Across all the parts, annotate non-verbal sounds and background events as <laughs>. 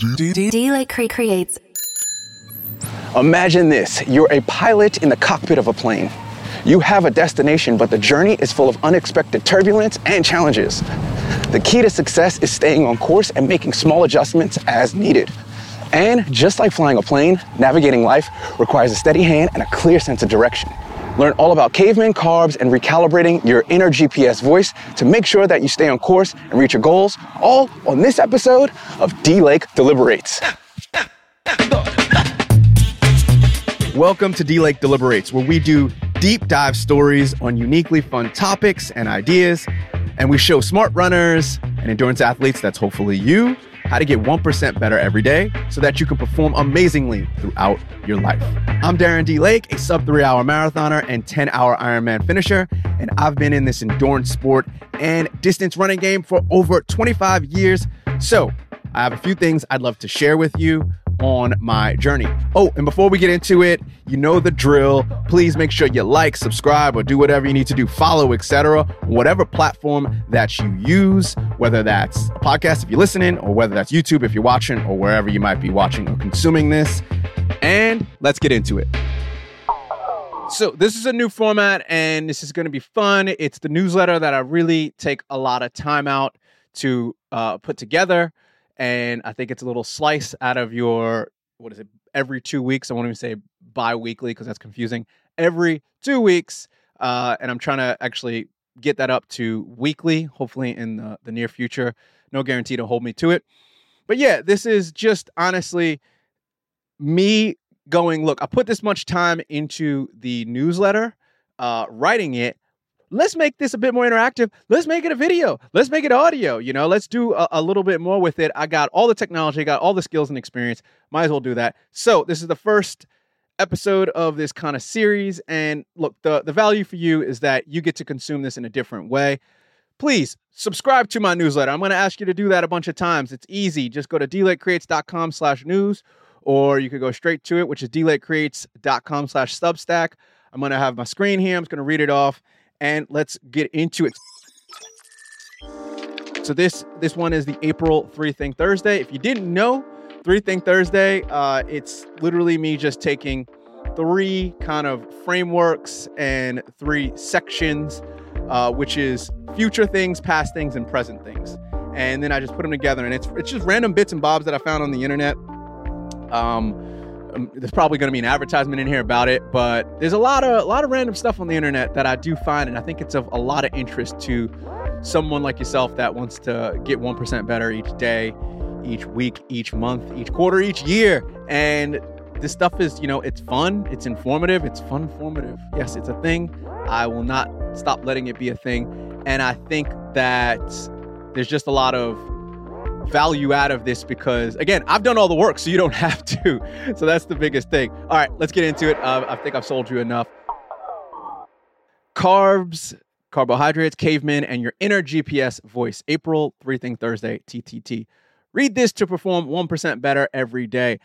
D-Lake creates. Imagine this you're a pilot in the cockpit of a plane. You have a destination, but the journey is full of unexpected turbulence and challenges. The key to success is staying on course and making small adjustments as needed. And just like flying a plane, navigating life requires a steady hand and a clear sense of direction. Learn all about caveman carbs and recalibrating your inner GPS voice to make sure that you stay on course and reach your goals, all on this episode of D Lake Deliberates. Welcome to D Lake Deliberates, where we do deep dive stories on uniquely fun topics and ideas, and we show smart runners and endurance athletes, that's hopefully you, how to get 1% better every day so that you can perform amazingly throughout your life. I'm Darren D. Lake, a sub three hour marathoner and 10 hour Ironman finisher, and I've been in this endurance sport and distance running game for over 25 years. So I have a few things I'd love to share with you on my journey. Oh, and before we get into it, you know the drill. Please make sure you like, subscribe, or do whatever you need to do, follow, etc. Whatever platform that you use, whether that's a podcast if you're listening, or whether that's YouTube if you're watching, or wherever you might be watching or consuming this. And let's get into it. So, this is a new format and this is going to be fun. It's the newsletter that I really take a lot of time out to uh, put together and I think it's a little slice out of your what is it every two weeks. I won't even say bi-weekly because that's confusing. Every two weeks, uh, and I'm trying to actually get that up to weekly, hopefully in the, the near future. No guarantee to hold me to it, but yeah, this is just honestly me going. Look, I put this much time into the newsletter, uh, writing it let's make this a bit more interactive. Let's make it a video. Let's make it audio. You know, let's do a, a, little bit more with it. I got all the technology, I got all the skills and experience. Might as well do that. So this is the first episode of this kind of series. And look, the, the value for you is that you get to consume this in a different way. Please subscribe to my newsletter. I'm going to ask you to do that a bunch of times. It's easy. Just go to dlakecreates.com slash news, or you could go straight to it, which is dlakecreates.com slash substack. I'm going to have my screen here. I'm just going to read it off and let's get into it. So this this one is the April Three Thing Thursday. If you didn't know, Three Thing Thursday, uh, it's literally me just taking three kind of frameworks and three sections, uh, which is future things, past things, and present things. And then I just put them together, and it's it's just random bits and bobs that I found on the internet. Um, um, there's probably going to be an advertisement in here about it, but there's a lot of a lot of random stuff on the internet that I do find, and I think it's of a lot of interest to someone like yourself that wants to get one percent better each day, each week, each month, each quarter, each year, and this stuff is you know it's fun, it's informative, it's fun formative. Yes, it's a thing. I will not stop letting it be a thing, and I think that there's just a lot of value out of this because again i've done all the work so you don't <laughs> have to. So that's the biggest thing. All right let's get into it. Uh, i think i've sold you enough. Carbs carbohydrates cavemen and your inner gps voice. April three thing thursday ttt read this to perform 1% better every day.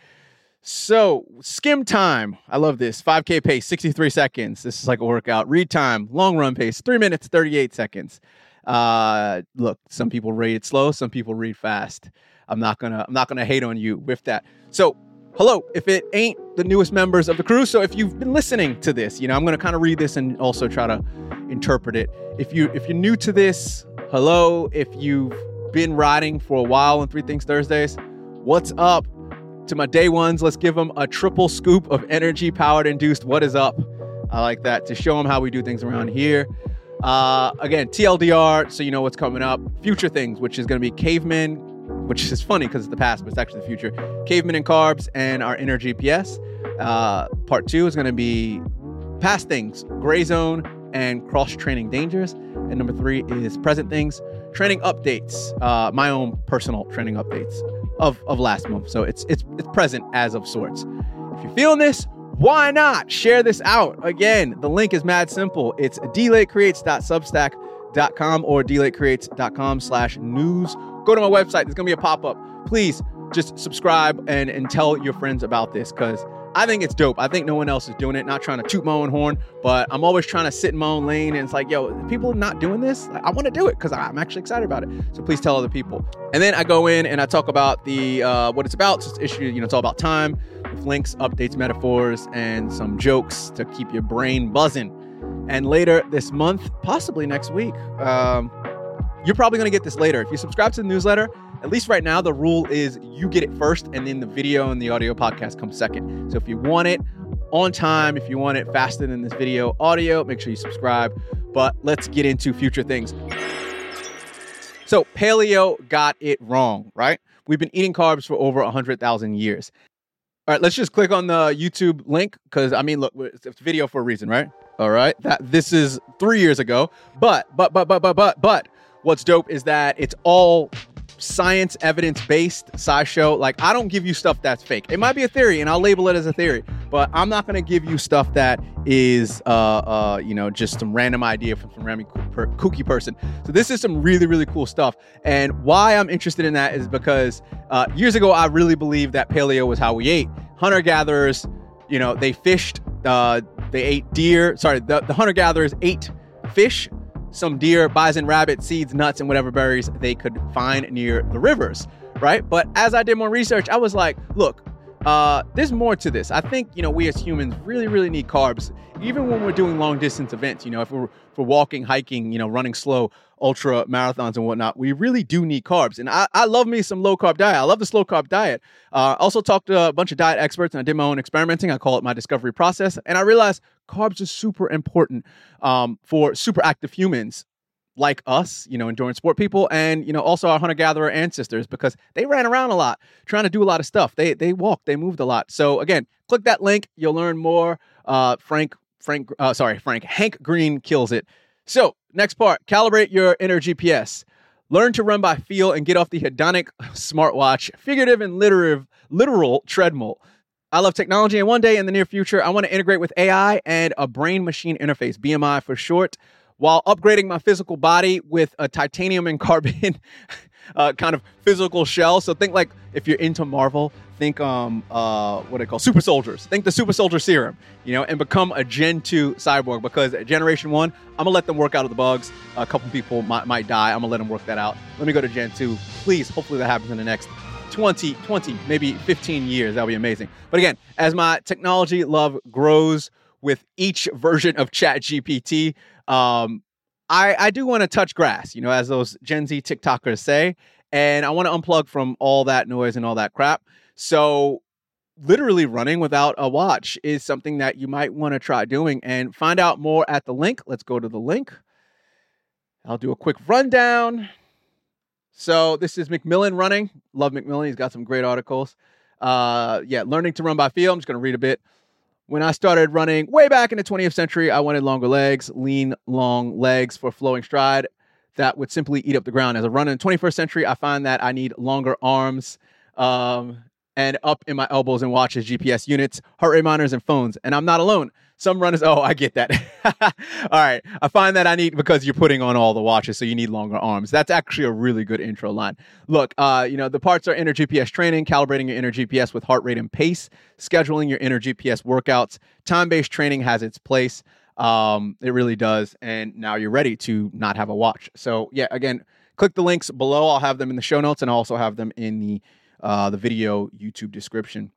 So skim time. I love this. 5k pace 63 seconds. This is like a workout. Read time long run pace 3 minutes 38 seconds uh, look, some people read slow, some people read fast. I'm not gonna I'm not gonna hate on you with that. So hello if it ain't the newest members of the crew so if you've been listening to this you know i'm to kind of read this and also try to interpret it if you if you're new to this hello if you've been riding for a while on three things thursdays what's up to my day ones let's give them a triple scoop of energy powered induced what is up i like that to show them how we do things around here uh, again, TLDR, so you know what's coming up. Future things, which is going to be cavemen, which is funny because it's the past, but it's actually the future. Cavemen and carbs, and our inner GPS. Uh, part two is going to be past things, gray zone, and cross training dangers. And number three is present things, training updates. Uh, my own personal training updates of, of last month. So it's it's it's present as of sorts. If you're feeling this, why not share this out? Again, the link is mad simple. It's dlakecreates.substack.com or dlakecreates.com slash news. Go to my website. There's going to be a pop-up. Please just subscribe and and tell your friends about this because I think it's dope. I think no one else is doing it. Not trying to toot my own horn, but I'm always trying to sit in my own lane. And it's like, yo, people not doing this. I want to do it because I'm actually excited about it. So please tell other people. And then I go in and I talk about the uh, what it's about. It's issue, you know, it's all about time links, updates, metaphors, and some jokes to keep your brain buzzing. And later this month, possibly next week, um, you're probably going to get this later. If you subscribe to the newsletter, at least right now, the rule is you get it first and then the video and the audio podcast come second. So if you want it on time, if you want it faster than this video audio, make sure you subscribe. But let's get into future things. So paleo got it wrong, right? We've been eating carbs for over 100,000 years. All right, let's just click on the YouTube link because I mean, look, it's video for a reason, right? All right, that this is three years ago. But, but, but, but, but, but, but, what's dope is that it's all science evidence based SciShow. Like, I don't give you stuff that's fake. It might be a theory, and I'll label it as a theory, but I'm not going to give you stuff that is, uh, uh, you know, just some random idea from some random kooky person. So this is some really, really cool stuff. And why I'm interested in that is because uh, years ago, I really believed that paleo was how we ate. Hunter gatherers, you know, they fished, uh, they ate deer. Sorry, the, the hunter gatherers ate fish some deer, bison, rabbit, seeds, nuts, and whatever berries they could find near the rivers, right? But as I did more research, I was like, look, uh, there's more to this. I think you know we as humans really, really need carbs, even when we're doing long distance events. You know, if we're if we're walking, hiking, you know, running slow, ultra marathons and whatnot, we really do need carbs. And I, I love me some low carb diet. I love the slow carb diet. Uh, also talked to a bunch of diet experts, and I did my own experimenting. I call it my discovery process, and I realized carbs are super important um, for super active humans like us, you know, endurance sport people, and you know, also our hunter gatherer ancestors because they ran around a lot, trying to do a lot of stuff. They they walked, they moved a lot. So again, click that link. You'll learn more. Uh, Frank Frank, uh, sorry, Frank Hank Green kills it. So next part, calibrate your inner GPS. Learn to run by feel and get off the hedonic smartwatch, figurative and literal literal treadmill. I love technology, and one day in the near future, I want to integrate with AI and a brain machine interface, BMI for short while upgrading my physical body with a titanium and <laughs> carbon uh, kind of physical shell. So think like if you're into Marvel, think um uh what they call super soldiers. Think the super soldier serum, you know, and become a Gen 2 cyborg because at Generation 1, I'm gonna let them work out of the bugs. A couple people might, might die. I'm gonna let them work that out. Let me go to Gen 2. Please, hopefully that happens in the next 20, 20, maybe 15 years. That'll be amazing. But again, as my technology love grows with each version of Chat GPT, um, I, I do want to touch grass, you know, as those Gen Z TikTokers say, and I want to unplug from all that noise and all that crap. So, literally running without a watch is something that you might want to try doing and find out more at the link. Let's go to the link. I'll do a quick rundown. So, this is McMillan running. Love McMillan. He's got some great articles. Uh, yeah, learning to run by feel. I'm just going to read a bit. When I started running way back in the 20th century, I wanted longer legs, lean, long legs for flowing stride that would simply eat up the ground. As a runner in the 21st century, I find that I need longer arms um, and up in my elbows and watches, GPS units, heart rate monitors, and phones. And I'm not alone. Some runners, oh, I get that. <laughs> all right. I find that I need because you're putting on all the watches, so you need longer arms. That's actually a really good intro line. Look, uh, you know, the parts are inner GPS training, calibrating your inner GPS with heart rate and pace, scheduling your inner GPS workouts. Time based training has its place. Um, it really does. And now you're ready to not have a watch. So, yeah, again, click the links below. I'll have them in the show notes and I'll also have them in the uh, the video YouTube description.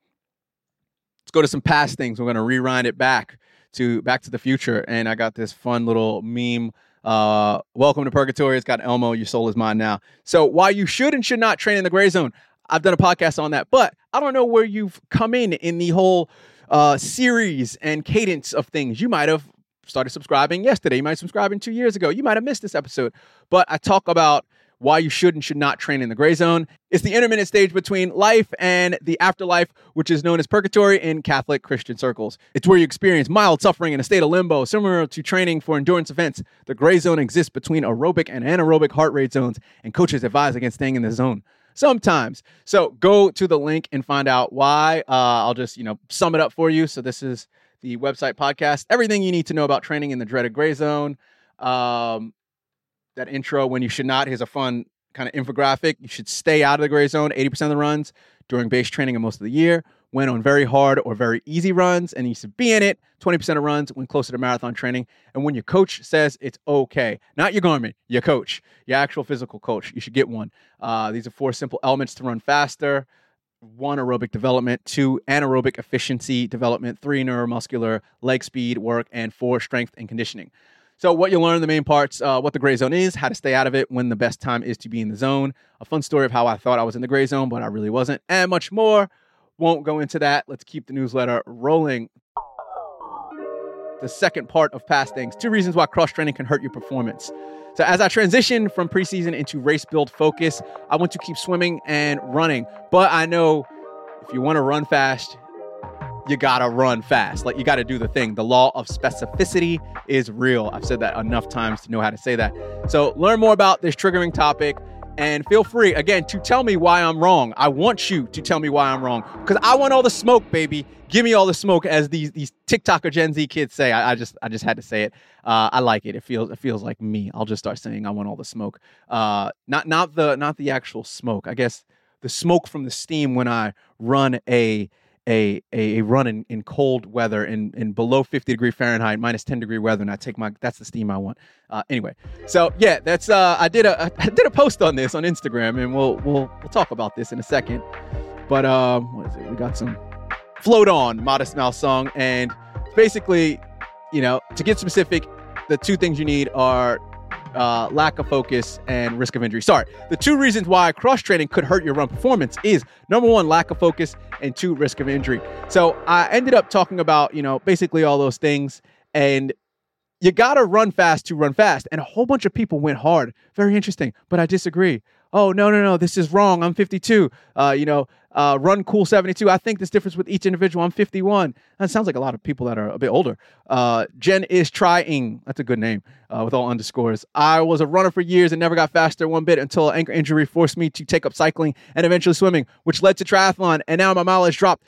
Let's go to some past things. We're going to rewind it back to Back to the Future, and I got this fun little meme. Uh, welcome to Purgatory. It's got Elmo. Your soul is mine now. So why you should and should not train in the gray zone. I've done a podcast on that, but I don't know where you've come in in the whole uh, series and cadence of things. You might have started subscribing yesterday. You might have subscribing two years ago. You might have missed this episode, but I talk about why you should and should not train in the gray zone. It's the intermittent stage between life and the afterlife, which is known as purgatory in Catholic Christian circles. It's where you experience mild suffering in a state of limbo, similar to training for endurance events. The gray zone exists between aerobic and anaerobic heart rate zones, and coaches advise against staying in the zone sometimes. So go to the link and find out why. Uh, I'll just, you know, sum it up for you. So this is the website podcast, everything you need to know about training in the dreaded gray zone. Um, that intro when you should not. Here's a fun kind of infographic. You should stay out of the gray zone 80% of the runs during base training and most of the year. When on very hard or very easy runs, and you should be in it 20% of runs when closer to marathon training. And when your coach says it's okay, not your Garmin, your coach, your actual physical coach, you should get one. Uh, these are four simple elements to run faster one aerobic development, two anaerobic efficiency development, three neuromuscular leg speed work, and four strength and conditioning. So, what you'll learn, the main parts, uh, what the gray zone is, how to stay out of it, when the best time is to be in the zone, a fun story of how I thought I was in the gray zone, but I really wasn't, and much more. Won't go into that. Let's keep the newsletter rolling. The second part of past things two reasons why cross training can hurt your performance. So, as I transition from preseason into race build focus, I want to keep swimming and running. But I know if you want to run fast, you gotta run fast. Like you gotta do the thing. The law of specificity is real. I've said that enough times to know how to say that. So, learn more about this triggering topic and feel free again to tell me why I'm wrong. I want you to tell me why I'm wrong because I want all the smoke, baby. Give me all the smoke, as these these TikTok or Gen Z kids say. I, I just I just had to say it. Uh, I like it. It feels it feels like me. I'll just start saying I want all the smoke. Uh, not not the not the actual smoke. I guess the smoke from the steam when I run a a a, run in, in cold weather in, in below 50 degree Fahrenheit, minus 10 degree weather, and I take my that's the steam I want. Uh, anyway, so yeah, that's uh, I did a <laughs> I did a post on this on Instagram, and we'll we'll we'll talk about this in a second. But um, what is it? We got some float on modest mouse song, and basically, you know, to get specific, the two things you need are uh, lack of focus and risk of injury. Sorry, the two reasons why cross training could hurt your run performance is number one, lack of focus, and two, risk of injury. So I ended up talking about, you know, basically all those things. And you got to run fast to run fast. And a whole bunch of people went hard. Very interesting, but I disagree. Oh, no, no, no, this is wrong. I'm 52. Uh, you know, uh, run cool 72. I think this difference with each individual. I'm 51. That sounds like a lot of people that are a bit older. Uh, Jen is trying. That's a good name uh, with all underscores. I was a runner for years and never got faster one bit until an ankle injury forced me to take up cycling and eventually swimming, which led to triathlon. And now my mileage dropped.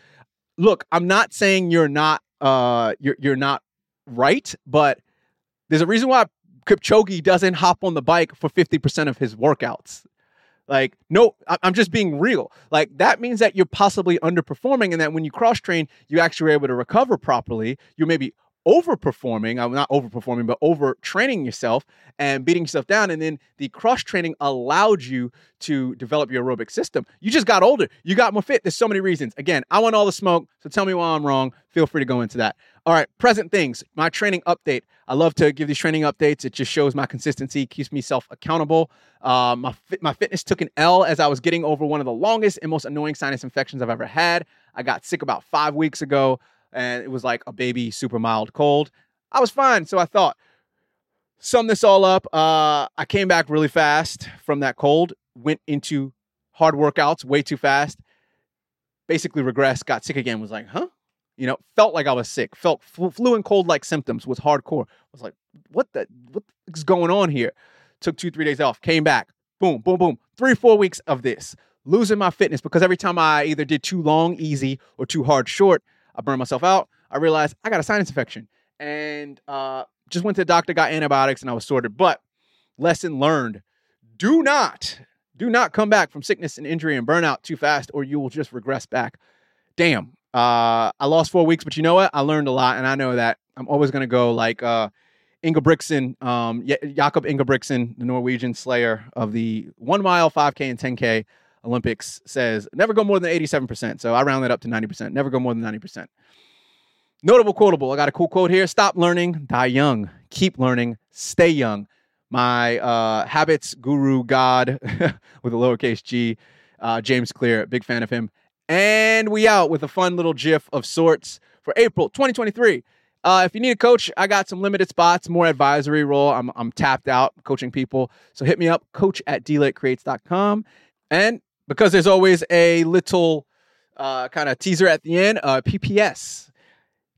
Look, I'm not saying you're not uh, you're you're not right, but there's a reason why Kipchoge doesn't hop on the bike for 50% of his workouts. Like, no, I'm just being real. Like, that means that you're possibly underperforming, and that when you cross train, you actually were able to recover properly. You may be overperforming, I'm not overperforming, but over training yourself and beating yourself down. And then the cross training allowed you to develop your aerobic system. You just got older. You got more fit. There's so many reasons. Again, I want all the smoke. So tell me why I'm wrong. Feel free to go into that. All right, present things. My training update. I love to give these training updates. It just shows my consistency, keeps me self accountable. Uh, my my fitness took an L as I was getting over one of the longest and most annoying sinus infections I've ever had. I got sick about five weeks ago and it was like a baby super mild cold. I was fine, so I thought. Sum this all up. Uh, I came back really fast from that cold, went into hard workouts way too fast, basically regressed, got sick again, was like, huh? You know, felt like I was sick, felt flu and cold like symptoms, was hardcore. I was like, what the what is going on here? Took two, three days off, came back, boom, boom, boom. Three, four weeks of this. Losing my fitness because every time I either did too long, easy, or too hard, short, I burned myself out. I realized I got a sinus infection and uh, just went to the doctor, got antibiotics, and I was sorted. But lesson learned do not, do not come back from sickness and injury and burnout too fast, or you will just regress back. Damn. Uh, I lost four weeks, but you know what? I learned a lot, and I know that I'm always to go like uh, Ingebrigtsen, um, Jakob Ingebrigtsen, the Norwegian slayer of the one mile, 5K, and 10K Olympics says never go more than 87%. So I round that up to 90%. Never go more than 90%. Notable quotable. I got a cool quote here. Stop learning, die young. Keep learning, stay young. My uh, habits guru god <laughs> with a lowercase g, uh, James Clear, big fan of him. And we out with a fun little GIF of sorts for April 2023. Uh, if you need a coach, I got some limited spots, more advisory role. I'm, I'm tapped out coaching people. So hit me up, coach at dlakecreates.com. And because there's always a little uh, kind of teaser at the end. Uh, PPS.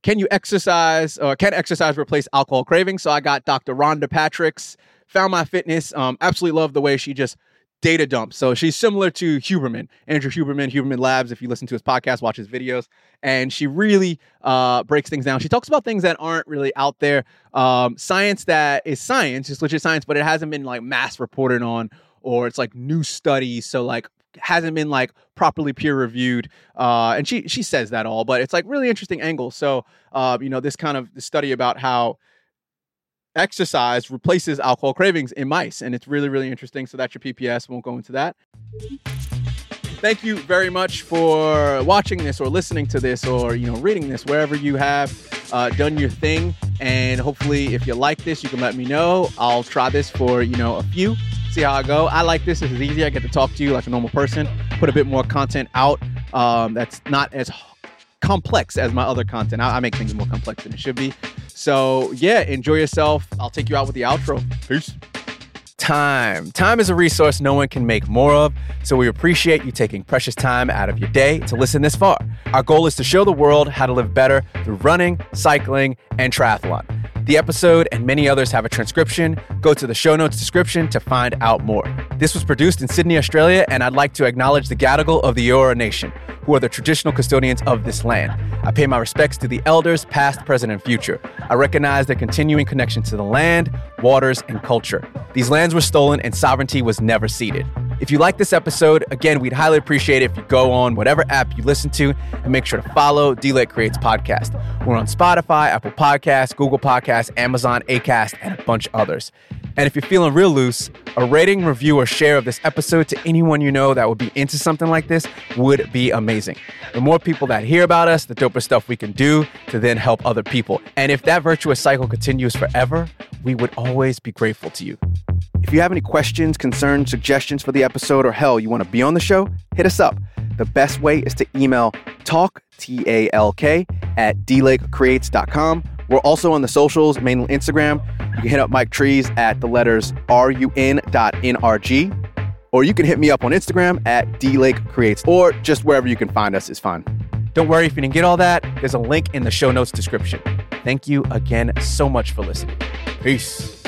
Can you exercise or can exercise replace alcohol cravings? So I got Dr. Rhonda Patrick's Found My Fitness. Um, absolutely love the way she just data dumps. So she's similar to Huberman, Andrew Huberman, Huberman Labs. If you listen to his podcast, watch his videos, and she really uh, breaks things down. She talks about things that aren't really out there, um, science that is science, just legit science, but it hasn't been like mass reported on or it's like new studies. So like hasn't been like properly peer reviewed. Uh, and she she says that all, but it's like really interesting angle. So uh, you know, this kind of study about how exercise replaces alcohol cravings in mice, and it's really really interesting. So that's your PPS. Won't go into that. Thank you very much for watching this or listening to this or you know reading this wherever you have uh, done your thing. And hopefully, if you like this, you can let me know. I'll try this for you know a few see how I go. I like this. This is easy. I get to talk to you like a normal person, put a bit more content out um, that's not as complex as my other content. I, I make things more complex than it should be. So, yeah, enjoy yourself. I'll take you out with the outro. Peace time. Time is a resource no one can make more of, so we appreciate you taking precious time out of your day to listen this far. Our goal is to show the world how to live better through running, cycling, and triathlon. The episode and many others have a transcription. Go to the show notes description to find out more. This was produced in Sydney, Australia, and I'd like to acknowledge the Gadigal of the Eora Nation, who are the traditional custodians of this land. I pay my respects to the elders, past, present, and future. I recognize their continuing connection to the land, waters, and culture. These lands were stolen and sovereignty was never ceded. If you like this episode, again, we'd highly appreciate it if you go on whatever app you listen to and make sure to follow D-Lake Creates Podcast. We're on Spotify, Apple Podcasts, Google Podcasts, Amazon, Acast, and a bunch of others. And if you're feeling real loose, a rating, review, or share of this episode to anyone you know that would be into something like this would be amazing. The more people that hear about us, the doper stuff we can do to then help other people. And if that virtuous cycle continues forever, we would always be grateful to you. If you have any questions, concerns, suggestions for the episode, or hell, you want to be on the show, hit us up. The best way is to email talk, T A L K, at dlakecreates.com. We're also on the socials, mainly Instagram. You can hit up Mike Trees at the letters run.nrg, or you can hit me up on Instagram at dlakecreates, or just wherever you can find us is fine. Don't worry if you didn't get all that, there's a link in the show notes description. Thank you again so much for listening. Peace.